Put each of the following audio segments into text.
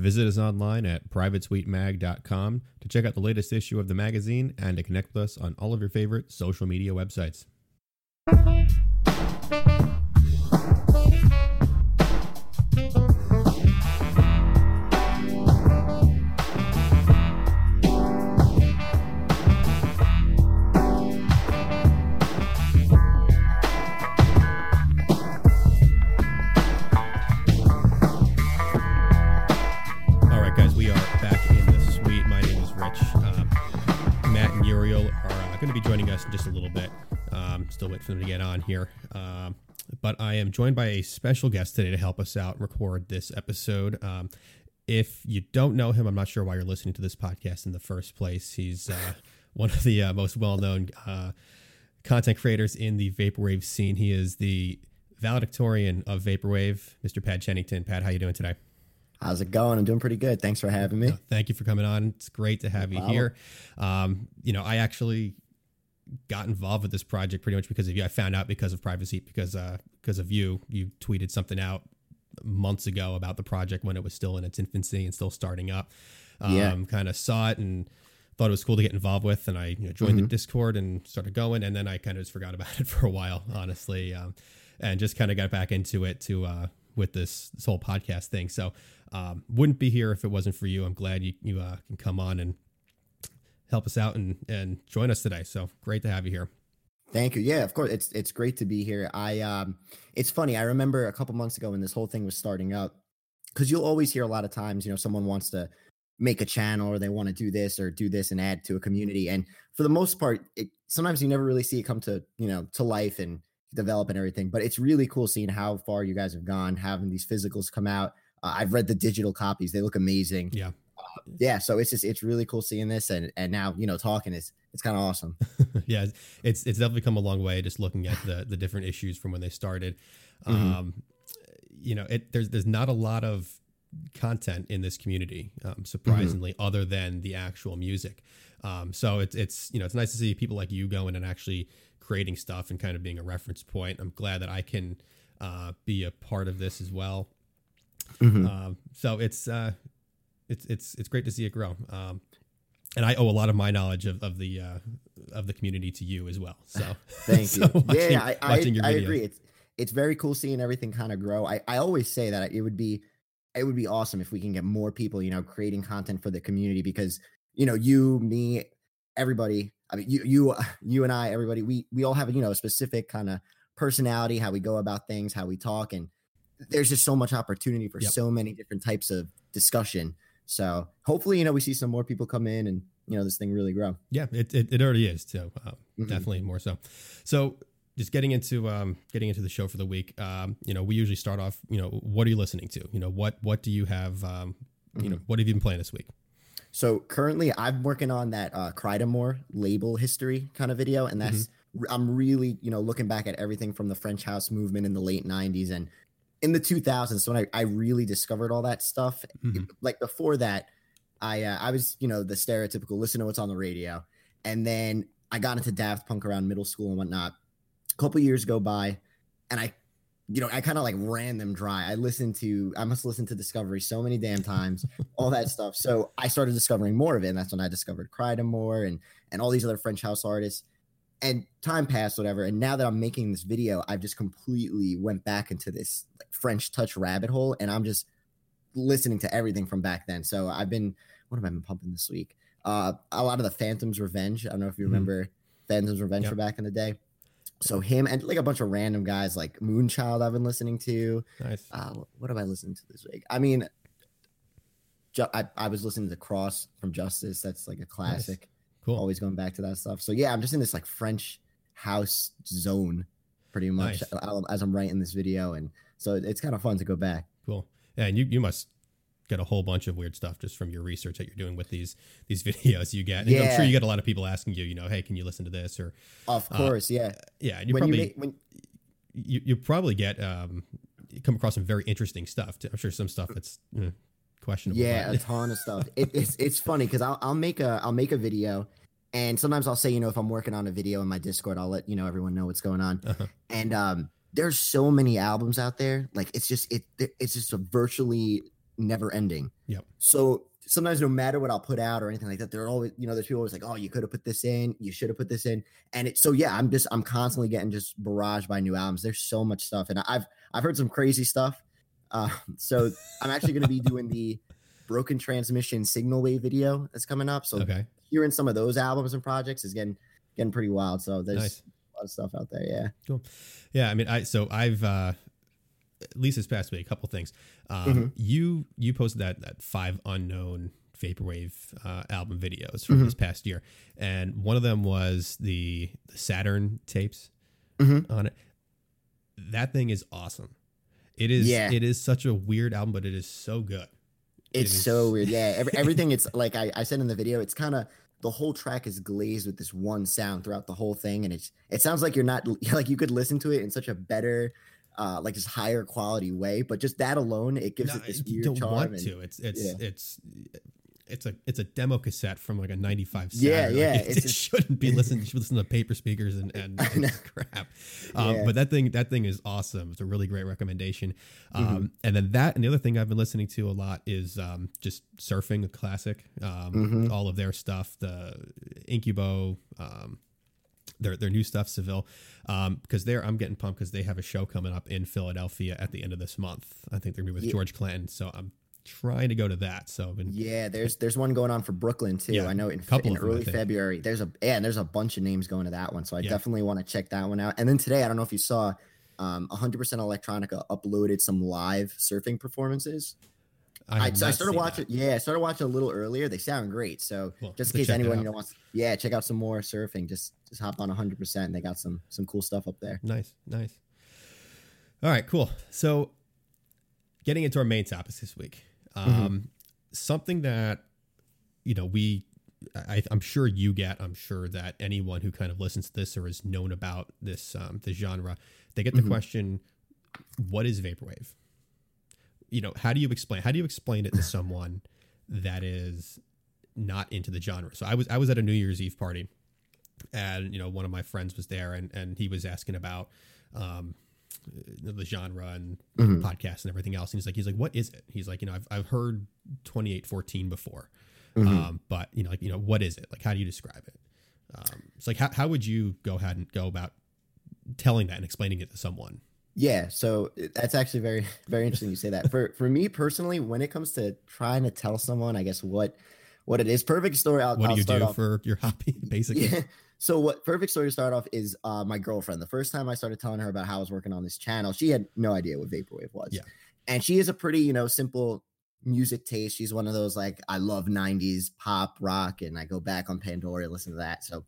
Visit us online at privatesuitemag.com to check out the latest issue of the magazine and to connect with us on all of your favorite social media websites. Here. Um, but I am joined by a special guest today to help us out record this episode. Um, if you don't know him, I'm not sure why you're listening to this podcast in the first place. He's uh, one of the uh, most well known uh, content creators in the Vaporwave scene. He is the valedictorian of Vaporwave, Mr. Pad Chennington. Pad, how you doing today? How's it going? I'm doing pretty good. Thanks for having me. Thank you for coming on. It's great to have you here. Um, you know, I actually got involved with this project pretty much because of you. I found out because of privacy, because uh, because of you. You tweeted something out months ago about the project when it was still in its infancy and still starting up. Um, Yeah. Kind of saw it and thought it was cool to get involved with, and I you know, joined the Mhm. Discord and started going, and then I kind of just forgot about it for a while, honestly, um, and just kind of got back into it to uh, with this this whole podcast thing. So um, wouldn't be here if it wasn't for you. I'm glad you you uh, can come on and help us out and and join us today. So great to have you here. Thank you. Yeah, of course. It's it's great to be here. I um it's funny. I remember a couple months ago when this whole thing was starting up cuz you'll always hear a lot of times, you know, someone wants to make a channel or they want to do this or do this and add to a community and for the most part it sometimes you never really see it come to, you know, to life and develop and everything, but it's really cool seeing how far you guys have gone having these physicals come out. Uh, I've read the digital copies. They look amazing. Yeah. Yeah, so it's just it's really cool seeing this and and now, you know, talking is it's kind of awesome. yeah, it's it's definitely come a long way. Just looking at the the different issues from when they started. Mhm. Um, you know, it there's there's not a lot of content in this community, um, surprisingly, other than the actual music. Um, so it's it's you know it's nice to see people like you going and actually creating stuff and kind of being a reference point. I'm glad that I can uh, be a part of this as well. Mhm. Um, so it's uh, it's it's it's great to see it grow. Um, and I owe a lot of my knowledge of, of the uh, of the community to you as well. So Thank so you. watching- yeah, I, I, I agree. It's it's very cool seeing everything kind of grow. I, I always say that it would be it would be awesome if we can get more people, you know, creating content for the community because you know, you, me, everybody. I mean, you you you and I, everybody. We we all have you know a specific kind of personality, how we go about things, how we talk, and there's just so much opportunity for Yep. so many different types of discussion. So hopefully, you know, we see some more people come in and you know this thing really grow. Yeah, it, it, it already is too. Uh, Mhm. Definitely more so. So just getting into um, getting into the show for the week. Um, you know, we usually start off. You know, what are you listening to? You know, what what do you have? Um, you Mm-hmm. know, what have you been playing this week? So currently, I'm working on that uh, Crydamoure label history kind of video, and that's Mm-hmm. I'm really you know looking back at everything from the French House movement in the late '90s and in the 2000s. When I, I really discovered all that stuff, Mhm. like before that, I uh, I was you know the stereotypical listen to what's on the radio, and then I got into Daft Punk around middle school and whatnot. A couple years go by, and I, you know, I kind of like ran them dry. I listened to I must listen to Discovery so many damn times, all that stuff. So I started discovering more of it, and that's when I discovered Crydamoure and and all these other French house artists. And time passed, whatever. And now that I'm making this video, I've just completely went back into this like, French touch rabbit hole, and I'm just listening to everything from back then. So I've been what have I been pumping this week? Uh, a lot of the Phantom's Revenge. I don't know if you Mhm. remember Phantom's Revenge Yep. for back in the day. So him and like a bunch of random guys like Moonchild I've been listening to. Nice. Uh, what have I listened to this week? I mean, ju- I, I was listening to Cross from Justice. That's like a classic. Cool. Always going back to that stuff. So yeah, I'm just in this like French house zone, pretty much Nice. uh, as I'm writing this video, and so it's kind of fun to go back. Cool. Yeah, and you you must get a whole bunch of weird stuff just from your research that you're doing with these these videos you get. And I'm sure you get a lot of people asking you, you know, hey, can you listen to this or Of Uh, course, yeah. yeah, and you when probably you make when you, you probably get um you come across some very interesting stuff. Too. I'm sure some stuff that's eh, questionable. Yeah, a ton of stuff. It, it's it's funny because I'll I'll make a I'll make a video, and sometimes I'll say you know if I'm working on a video in my Discord, I'll let you know everyone know what's going on. Uh-huh. And um, there's so many albums out there. Like it's just it it's just a virtually never ending. Yep. So sometimes no matter what I'll put out or anything like that, they're always, you know, there's people always like, oh, you could have put this in, you should have put this in. And it so yeah, I'm just I'm constantly getting just barraged by new albums. There's so much stuff. And I've I've heard some crazy stuff. Uh, so I'm actually gonna be doing the broken transmission signal wave video that's coming up. So Okay. hearing some of those albums and projects is getting getting pretty wild. So there's Nice. a lot of stuff out there. Yeah. Cool. Yeah, I mean, I so I've uh, at least this past week, a couple things. Um, Mhm. You you posted that that five unknown vaporwave uh, album videos from Mhm. this past year, and one of them was the, the Saturn tapes Mhm. on it. That thing is awesome. It is. Yeah. It is such a weird album, but it is so good. It's It so weird. Yeah. Every, everything it's like I, I said in the video, it's kind of the whole track is glazed with this one sound throughout the whole thing. And it's it sounds like you're not like you could listen to it in such a better uh like just higher quality way. But just that alone, it gives No, it this you weird don't charm. want and- to. It's it's yeah. it's it's a it's a demo cassette from like a '95. Yeah, Saturn. yeah, Like, it, it shouldn't be listened. You should listen to paper speakers and and, and crap. Um, Yeah. But that thing that thing is awesome. It's a really great recommendation. Um, Mm-hmm. And then that and the other thing I've been listening to a lot is um, just surfing, a classic. Um, Mhm. All of their stuff, the Incubo. Um, their their new stuff, Seville, because they're I'm getting pumped because they have a show coming up in Philadelphia at the end of this month. I think they're gonna be with Yeah. George Clinton, so I'm trying to go to that. So been Yeah, there's there's one going on for Brooklyn too. Yeah, I know in, in them, early. February. There's a yeah, and there's a bunch of names going to that one. So I Yeah. definitely want to check that one out. And then today, I don't know if you saw, um, 100% Electronica uploaded some live surfing performances. I, so I started watching. Yeah, I started watching a little earlier. They sound great. So Well, just in case anyone you know wants, yeah, check out some more surfing. Just just hop on 100. percent They got some some cool stuff up there. Nice, nice. All right, cool. So getting into our main topics this week, um, Mm-hmm. something that you know we. I, I'm sure you get. I'm sure that anyone who kind of listens to this or is known about this um, this genre, they get the Mhm. question, "What is vaporwave?" You know, how do you explain? How do you explain it to someone that is not into the genre? So I was I was at a New Year's Eve party, and you know one of my friends was there, and and he was asking about um, the genre and Mhm. podcasts and everything else. And he's like, he's like, what is it? He's like, you know, I've I've heard twenty eight fourteen before, Mhm. um, but you know, like you know, what is it? Like, how do you describe it? Um, it's like, how how would you go ahead and go about telling that and explaining it to someone? Yeah, so that's actually very very interesting you say that. For for me personally, when it comes to trying to tell someone, I guess what what it is, perfect story. I'll, What do I'll you do off. for your hobby, basically? Yeah. So what perfect story to start off is uh my girlfriend. The first time I started telling her about how I was working on this channel, she had no idea what vaporwave was. Yeah. And she is a pretty, you know, simple music taste. She's one of those like I love 90s pop rock and I go back on Pandora listen to that. So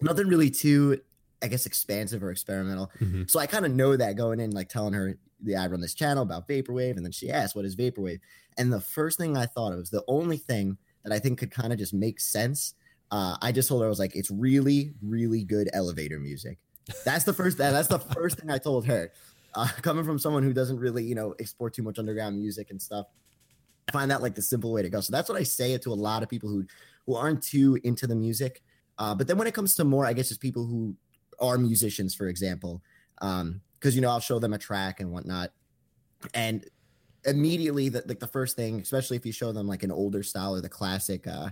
nothing really too I guess expansive or experimental. Mhm. So I kind of know that going in, like telling her the I run this channel about vaporwave, and then she asked, "What is vaporwave?" And the first thing I thought of was the only thing that I think could kind of just make sense. Uh, I just told her I was like, "It's really, really good elevator music." That's the first. That, that's the first thing I told her. Uh, coming from someone who doesn't really, you know, explore too much underground music and stuff, I find that like the simple way to go. So that's what I say it to a lot of people who who aren't too into the music. Uh, but then when it comes to more, I guess just people who are musicians, for example, um, because you know I'll show them a track and whatnot, and immediately the, like the first thing, especially if you show them like an older style or the classic, uh,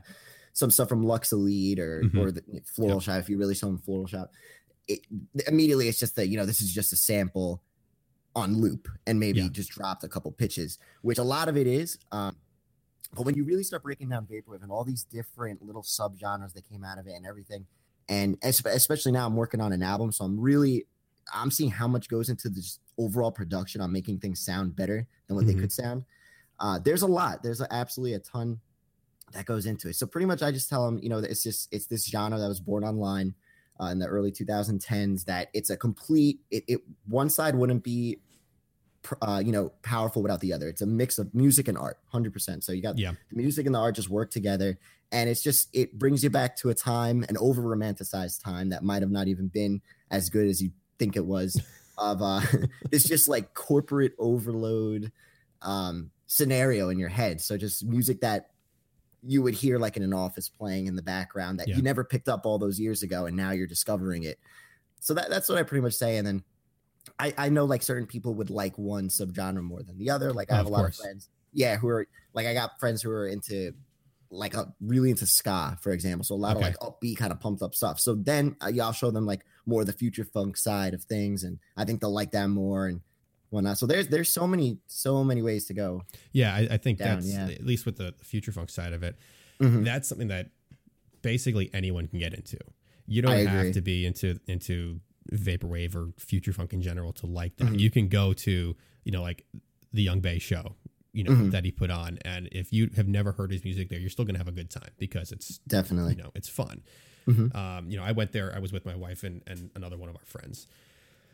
some stuff from Lux Elite or Mhm. or the Floral Shoppe, if you really show them Floral Shoppe, it, immediately it's just that you know this is just a sample on loop and maybe Yeah. just dropped a couple pitches, which a lot of it is. Um, but when you really start breaking down vaporwave and all these different little subgenres that came out of it and everything, and especially now I'm working on an album, so I'm really I'm seeing how much goes into this overall production on making things sound better than what Mhm. they could sound. Uh, there's a lot. There's absolutely a ton that goes into it. So pretty much, I just tell them, you know, that it's just it's this genre that was born online uh, in the early 2010s. That it's a complete. It, it one side wouldn't be, pr- uh, you know, powerful without the other. It's a mix of music and art, hundred percent. So you got Yeah. the music and the art just work together, and it's just it brings you back to a time, an over romanticized time that might have not even been as good as you think it was. Of uh, this just like corporate overload um, scenario in your head. So just music that you would hear like in an office playing in the background that Yeah. you never picked up all those years ago, and now you're discovering it. So that, that's what I pretty much say. And then I, I know like certain people would like one subgenre more than the other. Like I have a lot course. of friends yeah, who are like I got friends who are into like a really into ska, for example. So a lot Okay. of like upbeat kind of pumped up stuff. So then uh, yeah, I'll show them like more of the future funk side of things, and I think they'll like that more and whatnot. So there's there's so many so many ways to go. Yeah, I, I think Down, that's yeah. at least with the, future funk side of it. Mhm. That's something that basically anyone can get into. You don't have to be into into vaporwave or future funk in general to like that. Mhm. You can go to you know like the Yung Bae show, you know Mhm. that he put on, and if you have never heard his music there, you're still gonna have a good time because it's Definitely. you know it's fun. Mhm. Um, you know, I went there. I was with my wife and and another one of our friends,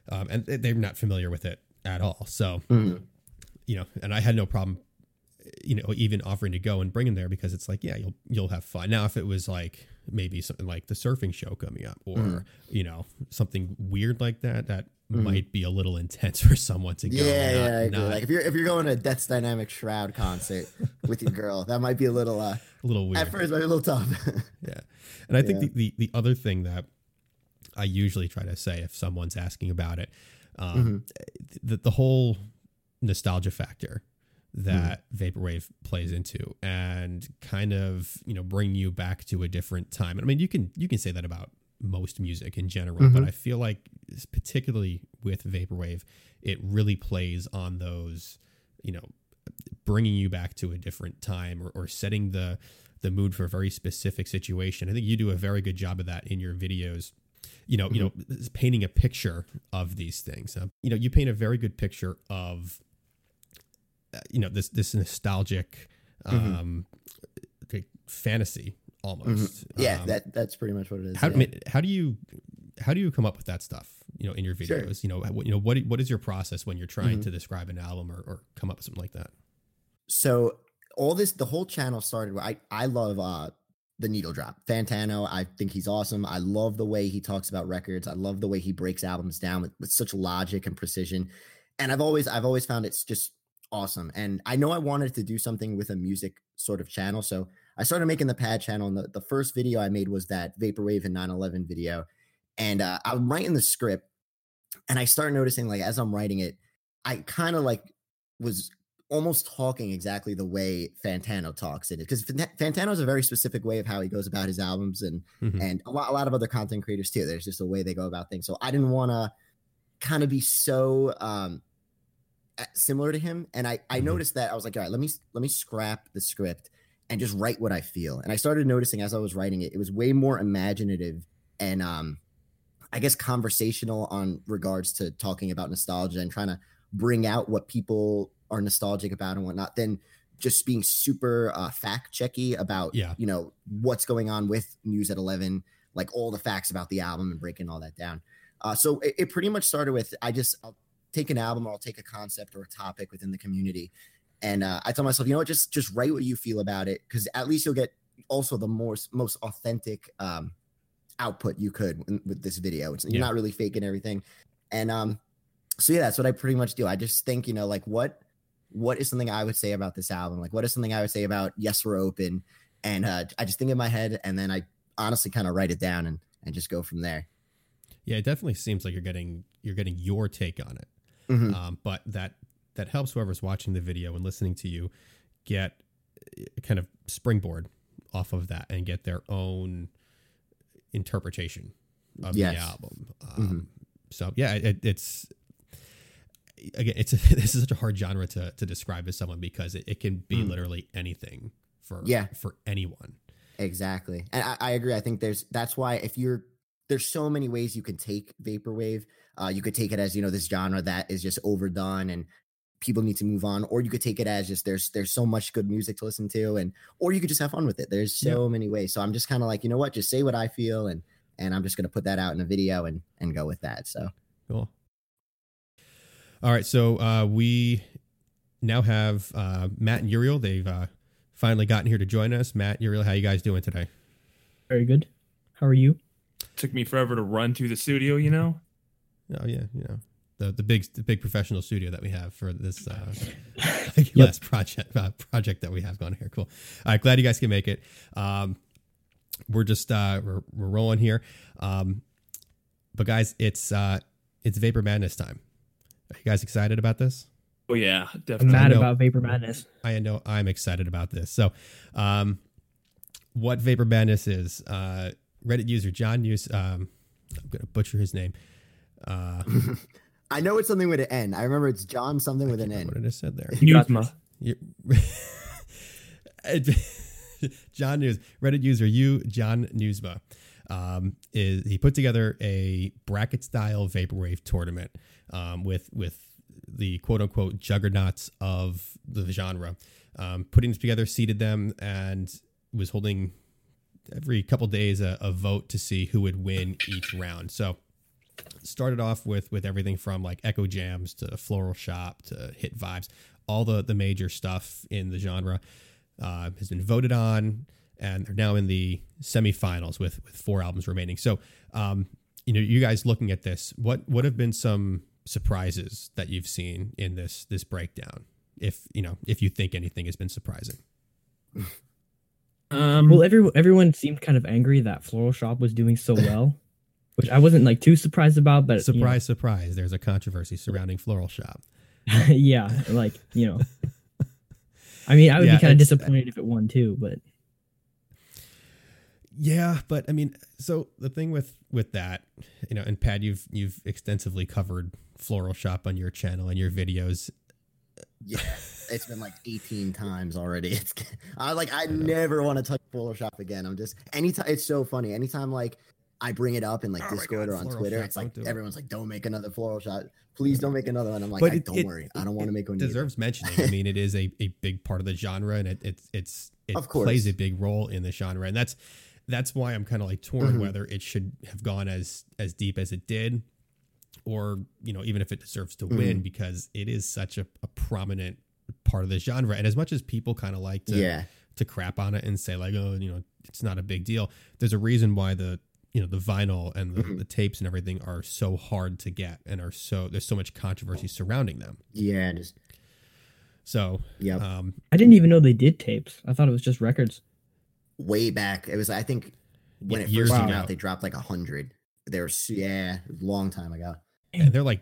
um, and they- they're not familiar with it at all. So Mhm. you know, and I had no problem, you know, even offering to go and bring him there because it's like, yeah, you'll you'll have fun. Now, if it was like maybe something like the surfing show coming up, or Mhm. you know, something weird like that, that Mhm. might be a little intense for someone to go. Yeah, and yeah, I agree. not- Like if you're if you're going to a Death's Dynamic Shroud concert with your girl, that might be a little uh a little weird. at first might be a little tough. Yeah. And I think Yeah. the, the, the other thing that I usually try to say if someone's asking about it, um, the, the whole nostalgia factor that vaporwave plays into and kind of, you know, bring you back to a different time. And I mean, you can, you can say that about most music in general, but Mhm. I feel like particularly with vaporwave, it really plays on those, you know, bringing you back to a different time or, or setting the, the mood for a very specific situation. I think you do a very good job of that in your videos. You know, you know, painting a picture of these things. Uh, you know, you paint a very good picture of, uh, you know, this this nostalgic, um, like, fantasy almost. yeah, Um, that that's pretty much what it is. how, yeah. How do you how do you come up with that stuff? You know, in your Sure. videos. You know, what, you know what what is your process when you're trying Mhm. to describe an album or, or come up with something like that? so all this the whole channel started i i love uh the needle drop fantano i think he's awesome i love the way he talks about records i love the way he breaks albums down with, with such logic and precision and i've always i've always found it's just awesome and i know i wanted to do something with a music sort of channel so i started making the pad channel and the, the first video i made was that vaporwave and 9-11 video and uh, i'm writing the script and i start noticing like as i'm writing it i kind of like was almost talking exactly the way Fantano talks in it because Fantano is a very specific way of how he goes about his albums and Mhm. and a lot, a lot of other content creators too. There's just a way they go about things. So I didn't want to kind of be so um similar to him and I I Mhm. noticed that I was like all right let me let me scrap the script and just write what I feel. And I started noticing as I was writing it it was way more imaginative and um I guess conversational on regards to talking about nostalgia and trying to bring out what people are nostalgic about and whatnot than just being super uh, fact checky about Yeah. you know what's going on with news at 11 like all the facts about the album and breaking all that down. Uh, so it, it pretty much started with i just i'll take an album or i'll take a concept or a topic within the community and uh, i tell myself you know what? Just just write what you feel about it because at least you'll get also the most most authentic um, output you could in- with this video. It's, you're not really faking everything. And um so yeah that's what i pretty much do. I just think you know like what what is something i would say about this album? Like what is something i would say about yes we're open? And uh, i just think in my head and then i honestly kind of write it down and and just go from there. Yeah, it definitely seems like you're getting you're getting your take on it. Mhm. Um, but that that helps whoever's watching the video and listening to you get uh, kind of springboard off of that and get their own interpretation of Yes. the album. Um, Mhm. So yeah, it, it's again, it's a, this is such a hard genre to to describe as someone because it, it can be Mm. literally anything for Yeah. for anyone. Exactly. And I, I agree. I think there's that's why if you're there's so many ways you can take vaporwave. Uh, you could take it as you know this genre that is just overdone and people need to move on, or you could take it as just there's there's so much good music to listen to, and or you could just have fun with it. There's so many ways. So I'm just kind of like you know what, just say what I feel, and and I'm just gonna put that out in a video and and go with that. So Cool. All right, so uh, we now have uh, Matt and Uriel. They've uh, finally gotten here to join us. Matt, Uriel, how you guys doing today? Very good. How are you? Took me forever to run through the studio, you know. Oh yeah, you know the the big the big professional studio that we have for this uh, last project uh, project that we have going here. Cool. All right, glad you guys can make it. Um, we're just uh, we're, we're rolling here, um, but guys, it's uh, it's Vapor Madness time. Are you guys excited about this? Oh yeah, I'm definitely. mad know. about Vapor Madness. I know I'm excited about this. So, um, what Vapor Madness is? Uh, Reddit user John News. Um, I'm gonna butcher his name. Uh, I know it's something with an N. I remember it's John something with an N. what did I said there? Newsma. John News Reddit user you John Newsma um, is he put together a bracket style vaporwave tournament um, with with the quote unquote juggernauts of the genre, um, putting them together, seeded them, and was holding every couple days a, a vote to see who would win each round. So started off with with everything from like eccojams to floral shoppe to hit vibes all the the major stuff in the genre uh, has been voted on and they're now in the semifinals with with four albums remaining. So um you know you guys looking at this what what have been some surprises that you've seen in this this breakdown? If you know if you think anything has been surprising. Um, Well, every, everyone seemed kind of angry that Floral Shoppe was doing so well, which I wasn't like too surprised about. But you know, surprise surprise there's a controversy surrounding floral shoppe yeah, like you know, I mean, I would Yeah, be kind of uh, disappointed if it won too. But Yeah, but I mean, so the thing with with that, you know, and Pad, you've you've extensively covered Floral Shoppe on your channel and your videos. Yeah, it's been like 18 times already. It's I like I I never want to touch Floral Shoppe again. I'm just anytime it's so funny. Anytime like I bring it up in like Oh Discord God, or on Twitter, it's like don't it. everyone's like, "Don't make another floral shoppe. Please don't make another one." I'm like, I, it- "Don't it- worry, I don't want to make one." either." Deserves mentioning. I mean, it is a, a big part of the genre, and it it's it's it Of course. plays a big role in the genre, and that's that's why I'm kind of like torn Mhm. whether it should have gone as as deep as it did, or you know, even if it deserves to Mm-hmm. win because it is such a, a prominent part of the genre, and as much as people kind of like to Yeah, to crap on it and say like oh you know it's not a big deal there's a reason why the you know the vinyl and the, Mhm. the tapes and everything are so hard to get and are so there's so much controversy surrounding them yeah, just so yeah um I didn't even know they did tapes. I thought it was just records. Way back, it was I think when Yeah, it first came ago. out, they dropped like a hundred. They were yeah, long time ago. and they're like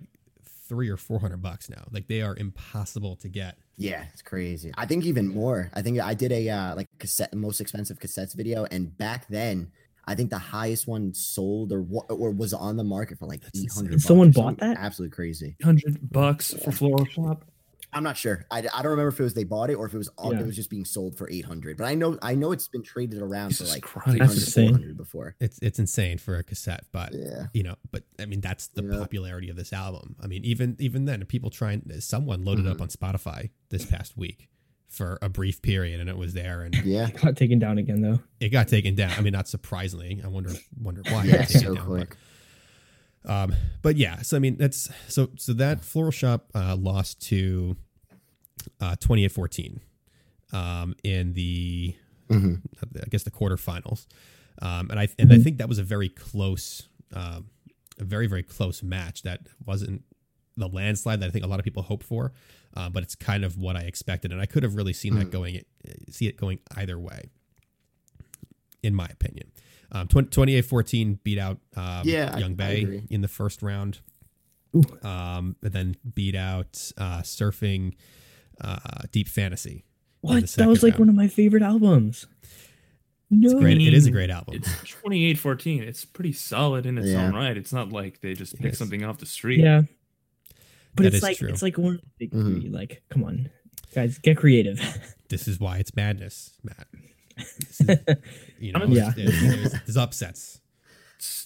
three or four hundred bucks now like they are impossible to get Yeah, it's crazy. I think even more. I think I did a uh, like cassette most expensive cassettes video, and back then I think the highest one sold or wa- or was on the market for like eight hundred. eight insane. Someone bought that? Absolutely crazy. hundred bucks for floral shop. I'm not sure. I, I don't remember if it was they bought it or if it was on, Yeah. it was just being sold for eight hundred. But I know I know it's been traded around for like Christ. 300, 400 before. it's it's insane for a cassette but Yeah. you know but i mean that's the Yeah. popularity of this album i mean even even then people trying someone loaded up Mhm. on spotify this past week for a brief period and it was there and Yeah. Got taken down again though. it got taken down. I mean, not surprisingly. I wonder wonder why. it Yeah. got taken So down, quick. But, um, but yeah. So I mean, that's so so that floral shoppe uh, lost to uh, twenty eight fourteen um, in the hmm I guess the quarterfinals, um, and I and I think that was a very close, um, a very very close match. That wasn't the landslide that I think a lot of people hoped for, uh, but it's kind of what I expected, and I could have really seen that Mhm. going, see it going either way, in my opinion. Um, 28-14 beat out um, Yeah, Yung I Bae agree. in the first round, um, and then beat out uh, Surfing uh, Deep Fantasy. What? That was like round. one of my favorite albums. No. It's great. It is a great album. It's 2814. It's pretty solid in its Yeah. own right. It's not like they just It pick is. something off the street. Yeah. But That it's is like true. it's like one of the big Mhm. three. Like, come on, guys, get creative. this is why it's madness, Matt. This is, you know, Yeah. there's, there's, there's upsets.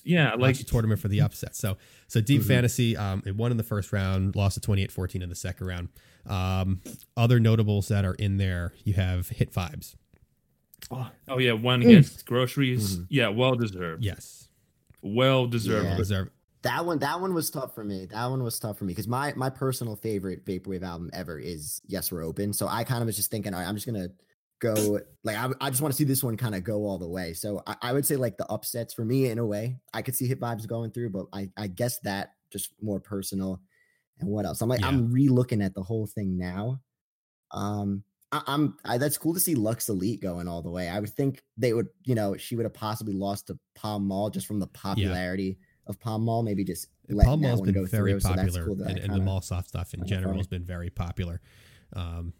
Yeah, Like like the tournament for the upsets. So, so Deep Mhm. Fantasy, um, it won in the first round, lost to 28-14 in the second round. Um, other notables that are in there, you have Hit Vibes. oh oh yeah, one Mm. against groceries. Mhm. Yeah, well deserved. Yes, Well deserved. Yeah. deserve. That one, that one was tough for me. That one was tough for me because my my personal favorite vaporwave album ever is Yes We're Open. So I kind of was just thinking, all right, I'm just gonna go like I, I just want to see this one kind of go all the way. So I, I would say like the upsets for me in a way. I could see Hit Vibes going through, but I I guess that just more personal. And what else? I'm like Yeah. I'm re-looking at the whole thing now. Um, I, I'm I, that's cool to see Lux Elite going all the way. I would think they would, you know, she would have possibly lost to Palm Mall just from the popularity of Palm Mall. Maybe just Paul that Mall's been very through, so popular, cool and, and the mallsoft stuff in general has been very popular. Um,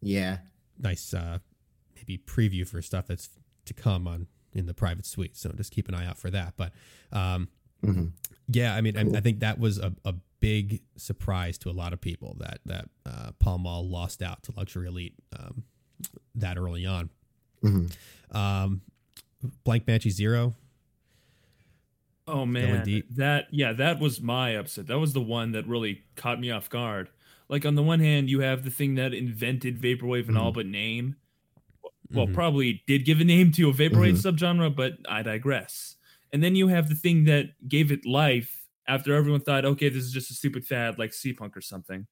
Yeah. nice, uh, maybe preview for stuff that's to come on in the private suite. So just keep an eye out for that. But um, Mhm. yeah, I mean, I, Cool. I think that was a, a big surprise to a lot of people that that uh, Mall lost out to Luxury Elite um, that early on. Mhm. Um, Blank Banshee Zero. Oh man, that yeah, that was my upset. That was the one that really caught me off guard. Like on the one hand, you have the thing that invented vaporwave and all but name. Well, Mhm. probably did give a name to a vaporwave Mhm. subgenre, but I digress. And then you have the thing that gave it life after everyone thought, okay, this is just a stupid fad like seapunk or something.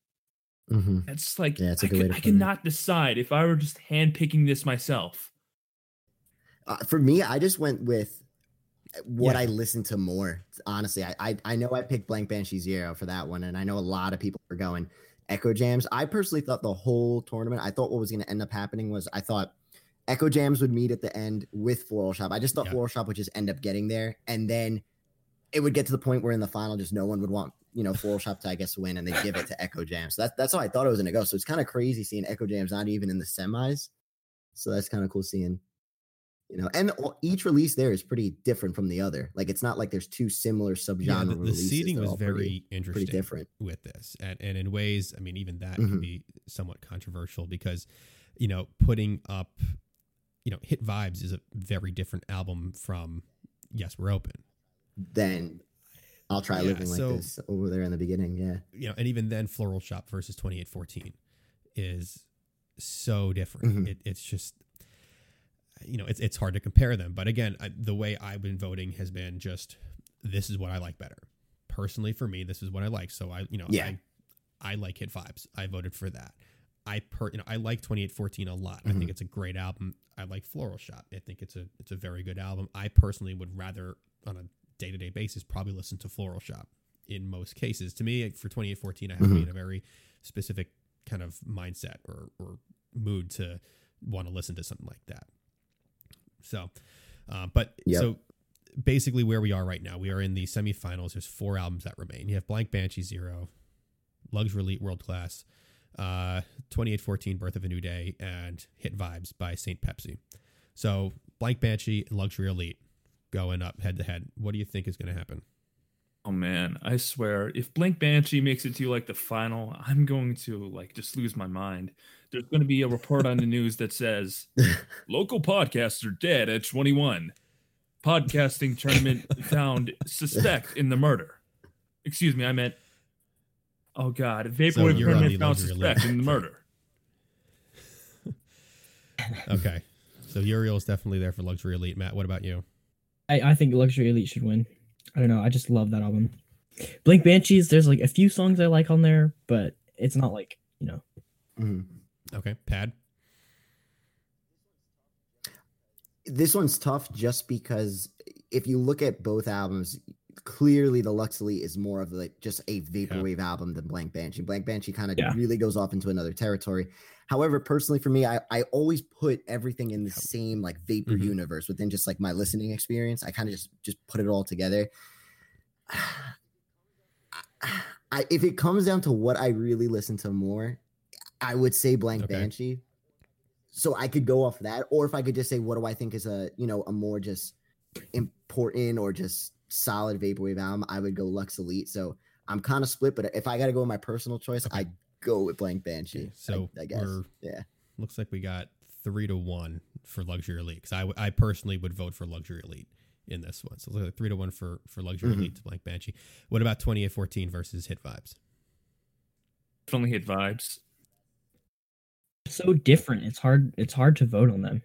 Mhm. It's like Yeah, it's a I, good way could, to I put it. cannot decide if I were just handpicking this myself. Uh, for me, I just went with what Yeah. I listened to more. Honestly, I, I I know I picked Blank Banshee Zero for that one, and I know a lot of people are going Eccojams. I personally thought the whole tournament. I thought what was going to end up happening was I thought Eccojams would meet at the end with Floral Shoppe. I just thought Yeah. Floral Shoppe would just end up getting there, and then it would get to the point where in the final, just no one would want you know Floral Shoppe to I guess win, and they give it to Eccojams. So that's that's how I thought it was going to go. So it's kind of crazy seeing Eccojams not even in the semis. So that's kind of cool seeing you know and each release there is pretty different from the other like it's not like there's two similar subgenre Yeah, the, the releases. seating They're was very pretty, interesting. pretty different with this and, and in ways i mean even that can Mhm. be somewhat controversial because you know putting up you know hit vibes is a very different album from yes we're open then i'll try Yeah, living like so- this over there in the beginning yeah you know and even then floral shoppe versus 2814 is so different Mhm. it, it's just you know it's, it's hard to compare them. But again I, the way i've been voting has been just this is what i like better. Personally for me this is what i like. So i you know Yeah. i i like hit vibes. I voted for that. I per you know i like 2814 a lot. I think Mhm. it's a great album. I like floral shoppe i think it's a it's a very good album. I personally would rather on a day-to-day basis probably listen to floral shoppe in most cases. To me for 2814 i have to be in a very specific kind of mindset or, or mood to want to listen to something like that so uh, but Yep. so basically where we are right now we are in the semifinals. There's four albums that remain. You have blank banshee zero luxury elite world class uh 2814 birth of a new day and hit vibes by saint pepsi. So blank banshee and luxury elite going up head to head. What do you think is going to happen Oh man, I swear, if Blank Banshee makes it to like the final, I'm going to like just lose my mind. There's going to be a report on the news that says local podcasts are dead at 21. Podcasting tournament found suspect in the murder. Excuse me, I meant. Oh god, vaporwave you're tournament found suspect in the murder. okay so uriel's definitely there for luxury elite matt what about you I, I think Luxury Elite should win. I don't know. I just love that album. Blank Banshees, there's like a few songs I like on there, but it's not like, you know. Mhm. okay pad this one's tough just because if you look at both albums clearly the Luxley is more of like just a vaporwave album than blank banshee blank banshee kind of Yeah. really goes off into another territory however personally for me i, I always put everything in the same like vapor Mhm. universe within just like my listening experience i kind of just just put it all together I, if it comes down to what i really listen to more i would say blank Okay. banshee so I could go off that, or if I could just say, what do I think is a you know a more just important or just solid vaporwave album, I would go Lux Elite. So I'm kind of split, but if I got to go with my personal choice, Okay. I go with Blank Banshee. Okay, so I, I guess, we're- yeah. looks like we got three to one for luxury elite because I, w- I personally would vote for luxury elite in this one so it looks like three to one for for luxury Mhm. elite to blank banshee what about 2814 versus hit vibes Definitely hit vibes. So different. It's hard it's hard to vote on them.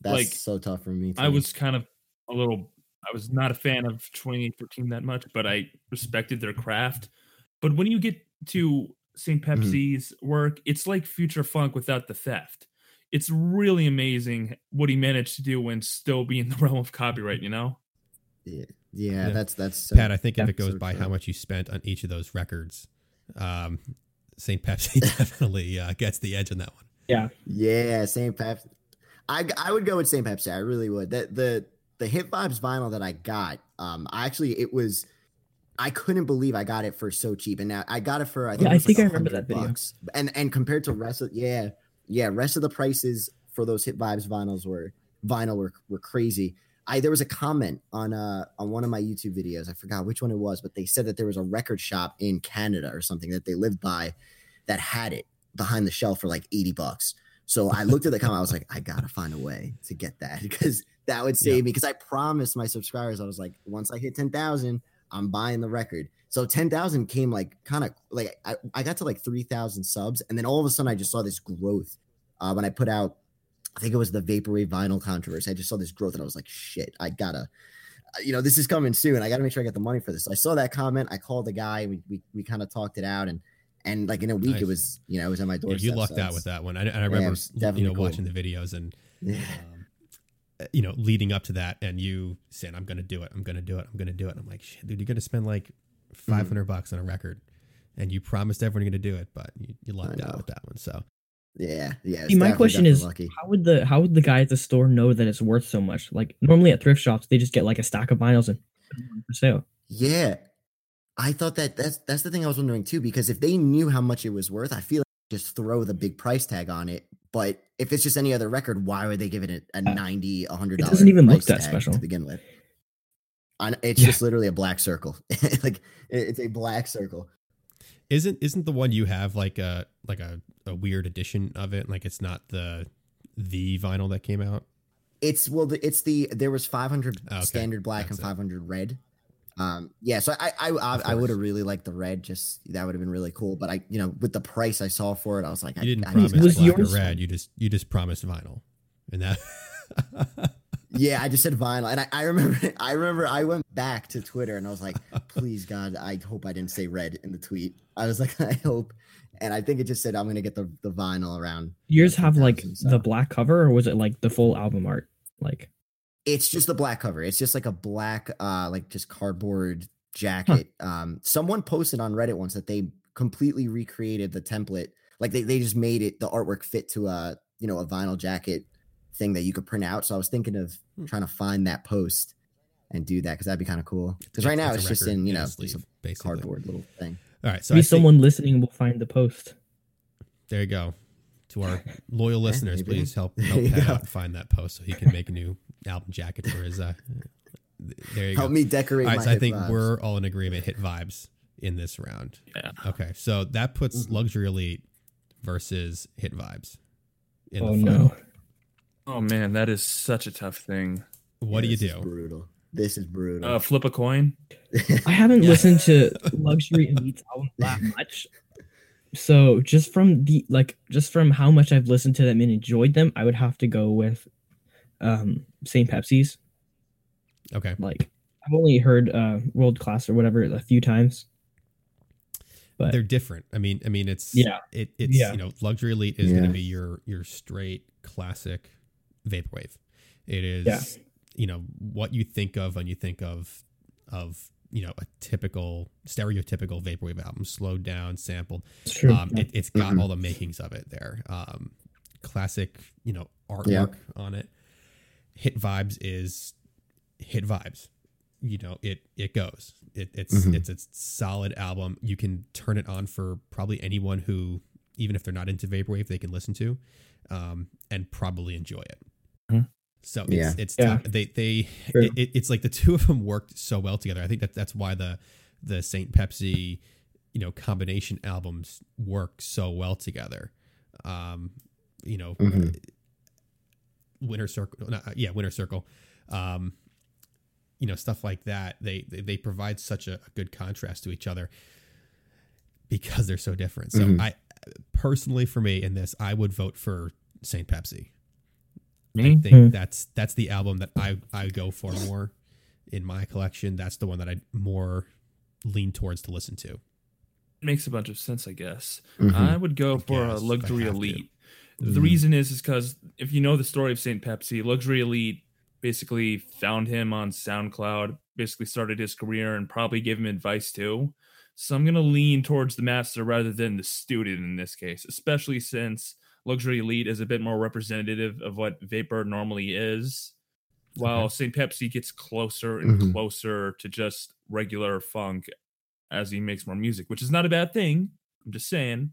That's like, so tough for me. I was kind of a little I was not a fan of 2813 that much, but I respected their craft. But when you get to St. Mm-hmm. Pepsi's work, it's like future funk without the theft. It's really amazing what he managed to do and still be in the realm of copyright, you know? yeah, yeah, Yeah. that's that's so, pad i think if it goes so by how much you spent on each of those records um st pepsi definitely uh, gets the edge on that one Yeah. Yeah, St. Pepsi. I I would go with St. Pepsi. I really would. The the the Hit vibes vinyl that I got, um, I actually it was I couldn't believe I got it for so cheap, and now I got it for I think, Yeah, I think like I remember that video. bucks. And and compared to rest of yeah yeah rest of the prices for those hit vibes vinyls were vinyl were, were crazy. I there was a comment on uh on one of my YouTube videos. I forgot which one it was, but they said that there was a record shop in Canada or something that they lived by that had it behind the shelf for like 80 bucks. So I looked at the comment, I was like, I gotta find a way to get that because that would save Yeah. me. Because I promised my subscribers, I was like, once I hit 10,000, I'm buying the record. So 10,000 came like kind of like I, I got to like 3,000 subs. And then all of a sudden, I just saw this growth uh, when I put out, I think it was the Vaporwave vinyl controversy. I just saw this growth and I was like, shit, I gotta, uh, you know, this is coming soon. I gotta make sure I get the money for this. So I saw that comment. I called the guy. We, we, we kind of talked it out. And, and like in a week, Nice. it was, you know, it was on my Yeah, doorstep. you lucked so out with that one. I, and I remember, was you definitely know, cool. watching the videos and Yeah. um, you know, leading up to that, and you saying, "I'm going to do it. I'm going to do it. I'm going to do it." And I'm like, "Shit, dude, you're going to spend like Mm-hmm. 500 bucks on a record, and you promised everyone you're going to do it, but you, you lucked out with that one." So Yeah. Yeah. See, my question is, lucky. how would the how would the guy at the store know that it's worth so much? Like normally at thrift shops, they just get like a stack of vinyls and put them on for sale. Yeah. I thought that that's that's the thing I was wondering too, because if they knew how much it was worth, I feel like they'd just throw the big price tag on it. But if it's just any other record, why would they give it a, a 90, a hundred Uh, it doesn't even look that special. to begin with. I, it's Yeah. just literally a black circle. like it's a black circle. isn't isn't the one you have like a like a, a weird edition of it? Like it's not the the vinyl that came out. It's well, the, it's the there was 500 Oh, okay. standard black That's and 500 red. Um, yeah, so I I I, I would have really liked the red. Just that would have been really cool. But I, you know, with the price I saw for it, I was like, You I, didn't I promise need Was black yours- or red. You just you just promised vinyl, and that. Yeah, I just said vinyl, and I, I remember, I remember, I went back to Twitter and I was like, "Please God, I hope I didn't say red in the tweet." I was like, "I hope," and I think it just said, "I'm gonna get the the vinyl around." Yours have like so. the black cover, or was it like the full album art? Like It's just the black cover. It's just like a black, uh, like just cardboard jacket. Um, someone posted on Reddit once that they completely recreated the template. Like they they just made it the artwork fit to a you know a vinyl jacket thing that you could print out. So I was thinking of Hmm. trying to find that post and do that because that'd be kind of cool. Because right now a it's just in you in a know sleeve, just a basically. cardboard little thing. All right, so maybe I think- someone listening will find the post. there you go. To our loyal listeners, maybe. please help help you Pad out and find that post so he can make a new album jacket for his. Uh, there you Help go. me decorate All right, my so I think vibes. we're all in agreement. Hit vibes in this round. Yeah. Okay, so that puts Mhm. luxury elite versus hit vibes. In Oh the final. no! Oh man, that is such a tough thing. What do you do? brutal. This is brutal. Uh, flip a coin. I haven't Yeah. listened to Luxury Elite's album that much. So just from the like just from how much I've listened to them and enjoyed them, I would have to go with um St. Pepsi's. Okay, Like I've only heard uh World Class or whatever a few times. But they're different. I mean, I mean, it's Yeah. it, it's Yeah. you know, luxury elite is going to be your your straight classic vaporwave. It is, Yeah. you know, what you think of when you think of of you know a typical stereotypical vaporwave album, slowed down, sampled. it's true. Um, it, it's got Mhm. all the makings of it there. Um, classic, you know, artwork Yeah. on it. Hit vibes is hit vibes. You know, it it goes. It, it's Mhm. it's a solid album. You can turn it on for probably anyone who, even if they're not into vaporwave, they can listen to, um, and probably enjoy it. Mhm. So Yeah. it's it's Yeah. tough. they they True. it, it- it's like the two of them worked so well together. I think that that's why the the Saint Pepsi you know combination albums work so well together. Um, you know, Mhm. Winter Circle, not, yeah, Winter Circle. Um, you know, stuff like that. They they, they provide such a, a good contrast to each other because they're so different. So Mhm. I personally, for me, in this, I would vote for Saint Pepsi. I think Hmm. that's that's the album that I I go for more in my collection. That's the one that I more lean towards to listen to. Makes a bunch of sense, I guess. Mhm. I would go for guess, a if I luxury have to. elite. Mhm. The reason is is because if you know the story of Saint Pepsi, luxury elite basically found him on SoundCloud, basically started his career, and probably gave him advice too. So I'm gonna lean towards the master rather than the student in this case, especially since luxury elite is a bit more representative of what vapor normally is. While Okay. St. Pepsi gets closer and Mhm. closer to just regular funk as he makes more music, which is not a bad thing. I'm just saying,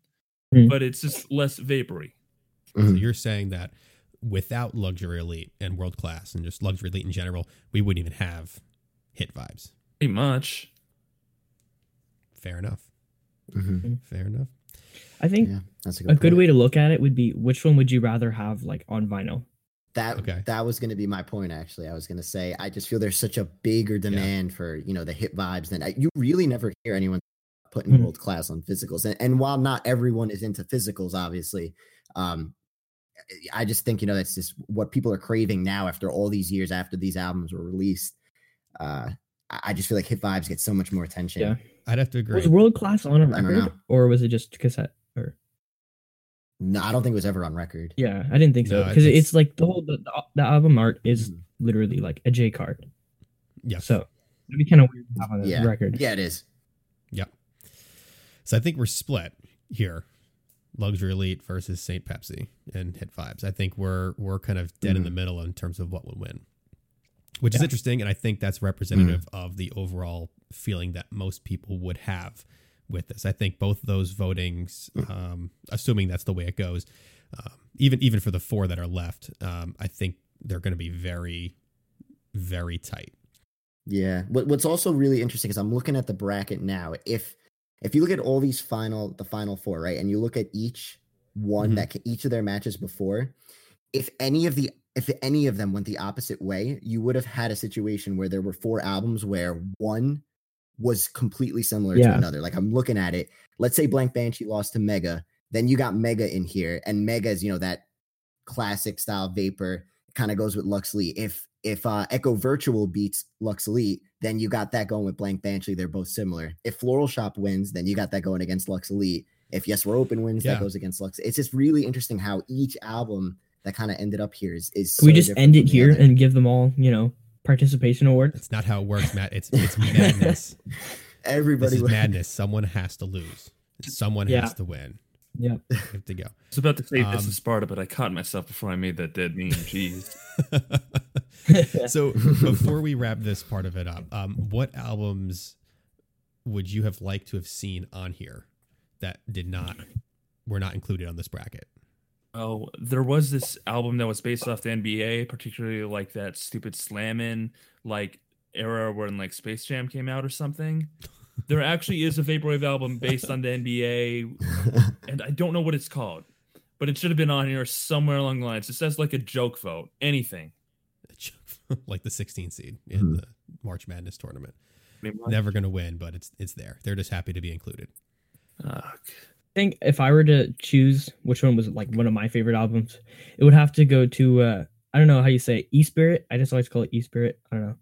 Mhm. but it's just less vapory. So Mhm. you're saying that without luxury elite and world class and just luxury elite in general, we wouldn't even have hit vibes. Pretty much. Fair enough. Mhm. Fair enough. I think Yeah, that's a good, a good way to look at it would be which one would you rather have like on vinyl? That Okay. that was going to be my point. Actually, I was going to say I just feel there's such a bigger demand for you know the hit vibes than I, you really never hear anyone putting Mhm. world class on physicals. And, and while not everyone is into physicals, obviously, um, I just think you know that's just what people are craving now after all these years after these albums were released. Uh, I I just feel like hit vibes get so much more attention. Yeah. I'd have to agree. Was world class on a I don't record know. or was it just cassette? Or No, I don't think it was ever on record. yeah, I didn't think so No, because it's- it's, like the whole the, the- the album art is Mhm. literally like a J card. yeah. So it'd be kind of weird to have on the Yeah, record. yeah, it is. Yeah. So I think we're split here. Luxury Elite versus St. Pepsi and Hit Vibes. I think we're we're kind of dead in the Mhm. middle in terms of what would win. Which is interesting and I think that's representative of the overall feeling that most people would have with this. I think both those votings um, assuming that's the way it goes, um, even even for the four that are left, um, I think they're going to be very very tight. Yeah. What, what's also really interesting is I'm looking at the bracket now. If if you look at all these final the final four, right, and you look at each one Mhm. that each of their matches before, if any of the if any of them went the opposite way, you would have had a situation where there were four albums where one was completely similar to another. Like I'm looking at it. Let's say Blank Banshee lost to Mega, then you got Mega in here, and Mega is you know that classic style vapor kind of goes with Lux Elite. If if uh, Eco Virtual beats Lux Elite, then you got that going with Blank Banshee. They're both similar. If Floral Shoppe wins, then you got that going against Lux Elite. If Yes We're Open wins, Yeah. that goes against Lux. It's just really interesting how each album that kind of ended up here is is. Can we just end it here other. and give them all, you know, participation awards? That's not how it works, Matt. It's it's madness. everybody? this is wins. madness. Someone has to lose. Someone Yeah. has to win. Yeah. We have to go. I was about to say this Um, is Sparta, but I caught myself before I made that dead meme. Jeez. so before we wrap this part of it up, um, what albums would you have liked to have seen on here that did not were not included on this bracket? Oh, there was this album that was based off the NBA, particularly like that stupid slammin' like era when like Space Jam came out or something. There actually is a vaporwave album based on the NBA, and I don't know what it's called, but it should have been on here somewhere along the lines. It says like a joke vote, anything. like the 16 seed in Mhm. the March Madness tournament. Pretty. Never going to win, but it's it's there. They're just happy to be included. Ugh. I think if I were to choose which one was like one of my favorite albums, it would have to go to uh I don't know how you say it, E Spirit. I just always call it E Spirit. I don't know.